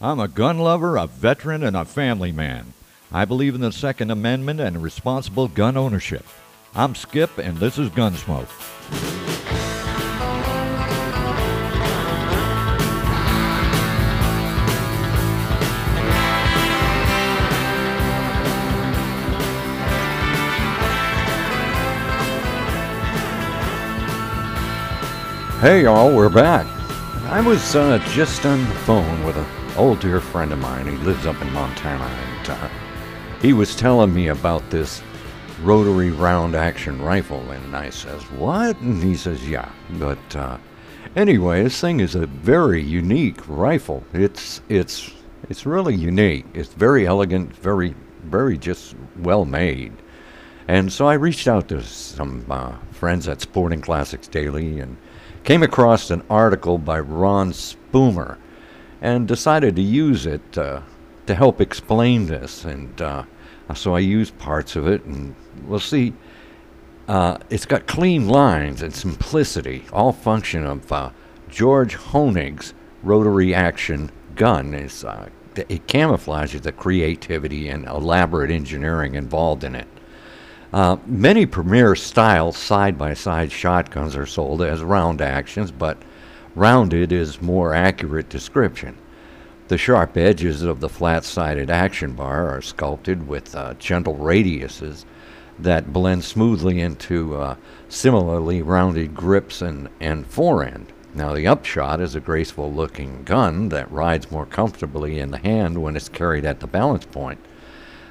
I'm a gun lover, a veteran, and a family man. I believe in the Second Amendment and responsible gun ownership. I'm Skip, and this is Gunsmoke. Hey y'all, we're back. I was uh, just on the phone with an old dear friend of mine. He lives up in Montana, and uh, he was telling me about this rotary round action rifle. And I says, "What?" And he says, "Yeah." But uh, anyway, this thing is a very unique rifle. It's it's it's really unique. It's very elegant, very very just well made. And so I reached out to some uh, friends at Sporting Classics Daily and came across an article by Ron Spomer and decided to use it uh, to help explain this. And uh, so I used parts of it, and we'll see. Uh, it's got clean lines and simplicity, all function of uh, George Hoenig's rotary action gun. It's, uh, it camouflages the creativity and elaborate engineering involved in it. Uh, many premier style side by side shotguns are sold as round actions, but rounded is more accurate description. The sharp edges of the flat sided action bar are sculpted with uh, gentle radiuses that blend smoothly into uh, similarly rounded grips and, and forend. Now, the upshot is a graceful looking gun that rides more comfortably in the hand when it's carried at the balance point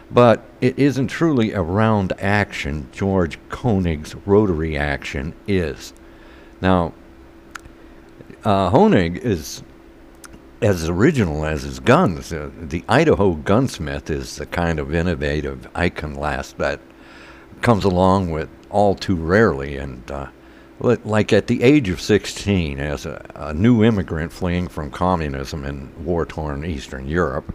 but it isn't truly a round action George Koenig's rotary action is. Now, uh, Hoenig is as original as his guns. Uh, the Idaho gunsmith is the kind of innovative iconoclast that comes along with all too rarely and uh, like at the age of 16 as a, a new immigrant fleeing from communism in war-torn eastern europe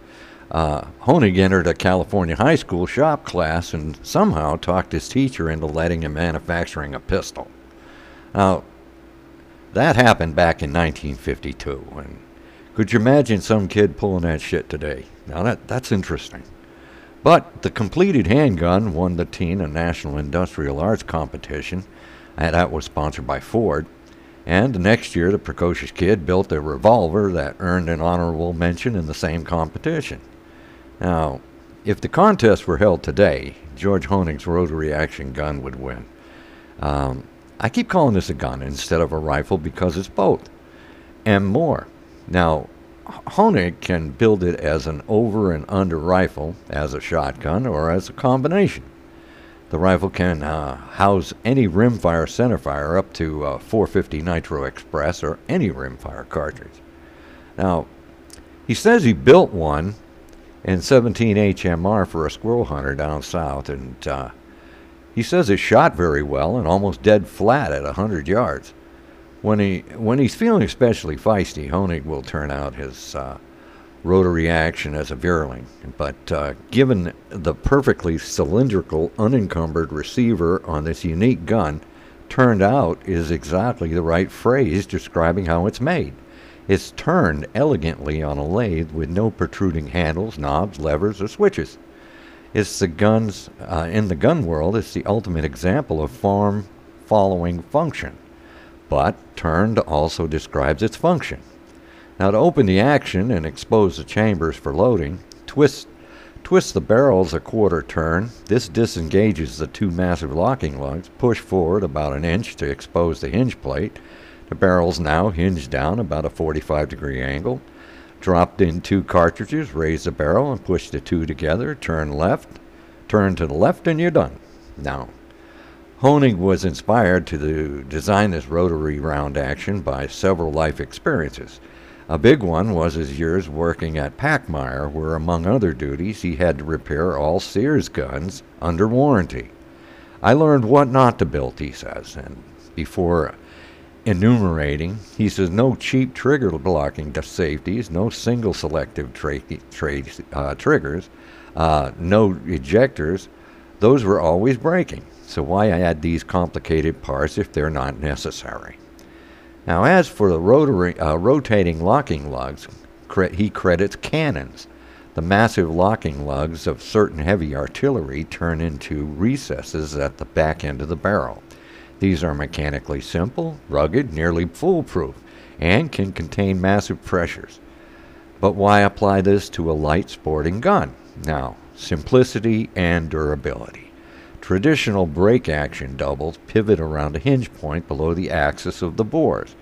uh, Hoenig entered a California high school shop class and somehow talked his teacher into letting him manufacturing a pistol. Now, that happened back in 1952. And could you imagine some kid pulling that shit today? Now, that, that's interesting. But the completed handgun won the teen a National Industrial Arts competition, and that was sponsored by Ford. And the next year, the precocious kid built a revolver that earned an honorable mention in the same competition. Now, if the contest were held today, George Hoenig's rotary action gun would win. Um, I keep calling this a gun instead of a rifle because it's both and more. Now, Hoenig can build it as an over and under rifle, as a shotgun, or as a combination. The rifle can uh, house any rimfire centerfire up to uh, 450 Nitro Express or any rimfire cartridge. Now, he says he built one in 17 HMR for a squirrel hunter down south. And uh, he says it shot very well and almost dead flat at 100 yards. When he when he's feeling especially feisty, Hoenig will turn out his uh, rotary action as a Vierling. But uh, given the perfectly cylindrical, unencumbered receiver on this unique gun, turned out is exactly the right phrase describing how it's made It's turned elegantly on a lathe with no protruding handles, knobs, levers, or switches. It's the guns uh, in the gun world. It's the ultimate example of form following function, but turned also describes its function. Now, to open the action and expose the chambers for loading, twist twist the barrels a quarter turn. This disengages the two massive locking lugs. Push forward about an inch to expose the hinge plate the barrel's now hinge down about a 45 degree angle. Dropped in two cartridges, raise the barrel and push the two together, turn left, turn to the left, and you're done. Now, Hoenig was inspired to design this rotary round action by several life experiences. A big one was his years working at Pachmayr, where, among other duties, he had to repair all Sears guns under warranty. I learned what not to build, he says, and before enumerating. He says no cheap trigger blocking safeties, no single selective tra- tra- uh, triggers, uh, no ejectors. Those were always breaking. So why add these complicated parts if they're not necessary? Now, as for the rotary, uh, rotating locking lugs, cre- he credits cannons. The massive locking lugs of certain heavy artillery turn into recesses at the back end of the barrel. These are mechanically simple, rugged, nearly foolproof, and can contain massive pressures. But why apply this to a light sporting gun? Now, simplicity and durability. Traditional break action doubles pivot around a hinge point below the axis of the bores.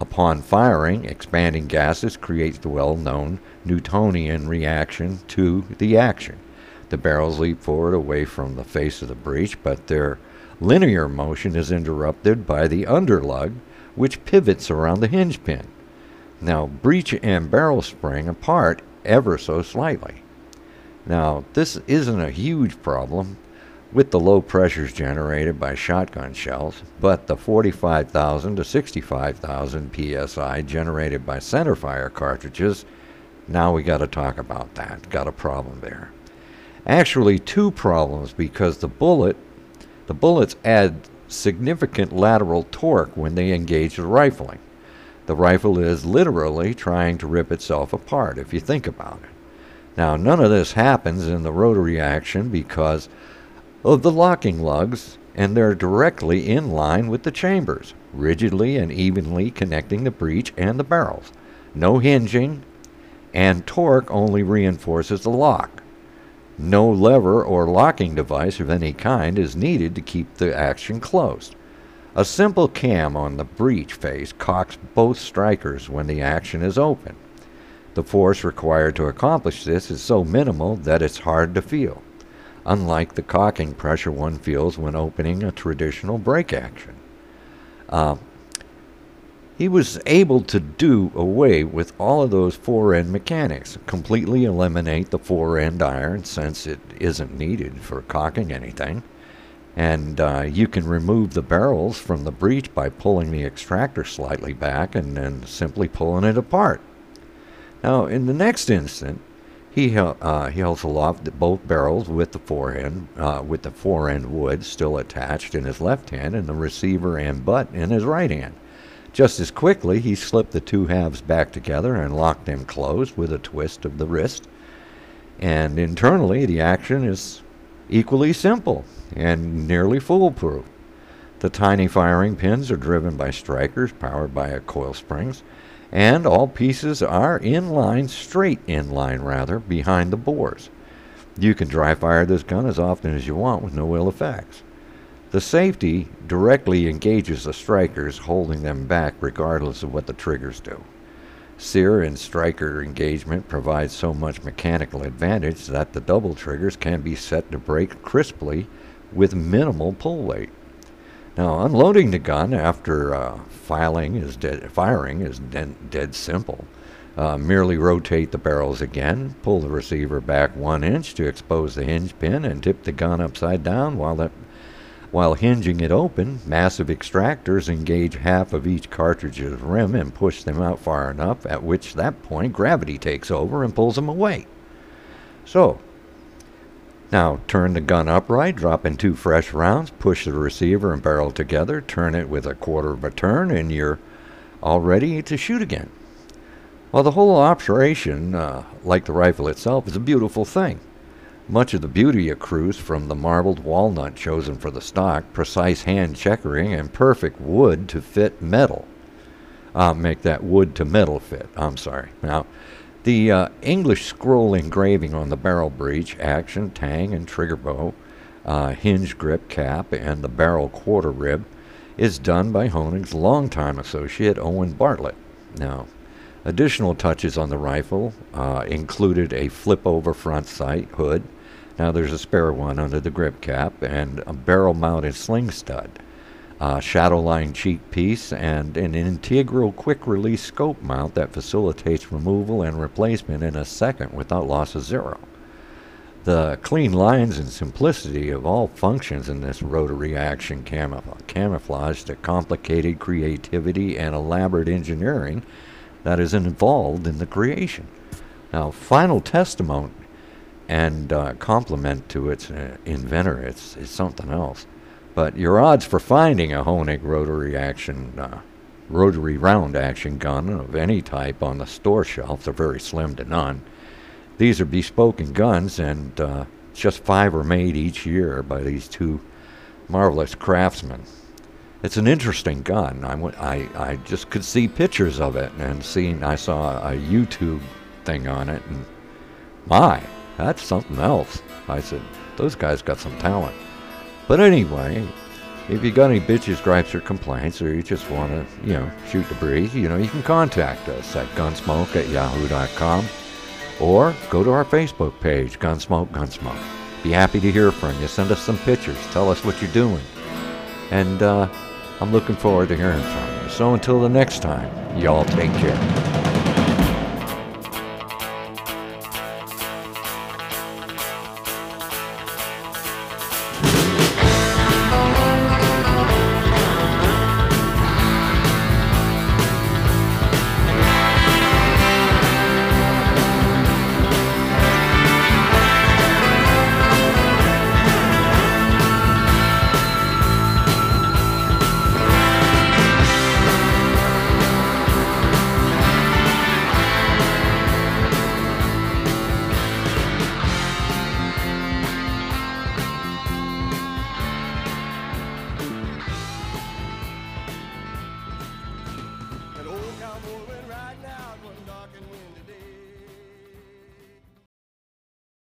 Upon firing, expanding gases create the well known Newtonian reaction to the action. The barrels leap forward away from the face of the breech, but their linear motion is interrupted by the underlug, which pivots around the hinge pin. Now, breech and barrel spring apart ever so slightly. Now, this isn't a huge problem with the low pressures generated by shotgun shells, but the 45,000 to 65,000 psi generated by centerfire cartridges, now we got to talk about that. Got a problem there. Actually, two problems because the bullet, the bullets add significant lateral torque when they engage the rifling. The rifle is literally trying to rip itself apart if you think about it. Now, none of this happens in the rotary action because of the locking lugs, and they're directly in line with the chambers, rigidly and evenly connecting the breech and the barrels. No hinging, and torque only reinforces the lock. No lever or locking device of any kind is needed to keep the action closed. A simple cam on the breech face cocks both strikers when the action is open. The force required to accomplish this is so minimal that it's hard to feel unlike the cocking pressure one feels when opening a traditional break action. Uh, he was able to do away with all of those fore end mechanics, completely eliminate the fore end iron since it isn't needed for cocking anything. And uh, you can remove the barrels from the breech by pulling the extractor slightly back and then simply pulling it apart. Now, in the next instant, he uh, he holds aloft both barrels with the forehand, uh, with the fore-end wood still attached in his left hand, and the receiver and butt in his right hand. Just as quickly, he slipped the two halves back together and locked them closed with a twist of the wrist. And internally, the action is equally simple and nearly foolproof. The tiny firing pins are driven by strikers powered by a coil springs and all pieces are in line, straight in line rather, behind the bores. You can dry fire this gun as often as you want with no ill effects. The safety directly engages the strikers, holding them back regardless of what the triggers do. Sear and striker engagement provides so much mechanical advantage that the double triggers can be set to break crisply with minimal pull weight. Now, unloading the gun after uh, filing is firing is dead, dead simple. Uh, merely rotate the barrels again, pull the receiver back one inch to expose the hinge pin, and tip the gun upside down while that while hinging it open, massive extractors engage half of each cartridge's rim and push them out far enough, at which that point gravity takes over and pulls them away. So, now turn the gun upright, drop in two fresh rounds, push the receiver and barrel together, turn it with a quarter of a turn, and you're all ready to shoot again. Well, the whole operation, uh, like the rifle itself, is a beautiful thing. Much of the beauty accrues from the marbled walnut chosen for the stock, precise hand checkering, and perfect wood to fit metal. I'll make that wood to metal fit. I'm sorry. Now, the uh, English scroll engraving on the barrel breech, action, tang, and trigger bow, uh, hinge grip cap, and the barrel quarter rib is done by Hoenig's longtime associate Owen Bartlett. Now, additional touches on the rifle uh, included a flip over front sight hood. Now there's a spare one under the grip cap and a barrel mounted sling stud a shadow line cheek piece, and an integral quick release scope mount that facilitates removal and replacement in a second without loss of zero. The clean lines and simplicity of all functions in this rotary action camouflage, camouflage the complicated creativity and elaborate engineering that is involved in the creation. Now, final testimony and uh, compliment to its uh, inventor, it's, it's something else. But your odds for finding a Hoenig rotary action uh, rotary round action gun of any type on the store shelf. They're very slim to none. These are bespoke guns, and uh, just five are made each year by these two marvelous craftsmen. It's an interesting gun. I, went, I, I just could see pictures of it and seeing, I saw a YouTube thing on it, and my, that's something else. I said, those guys got some talent. But anyway, if you got any bitches, gripes, or complaints, or you just want to, you know, shoot the breeze, you know, you can contact us at gunsmoke at yahoo.com or go to our Facebook page, Gunsmoke Gunsmoke. Be happy to hear from you. Send us some pictures. Tell us what you're doing. And uh, I'm looking forward to hearing from you. So until the next time, y'all take care.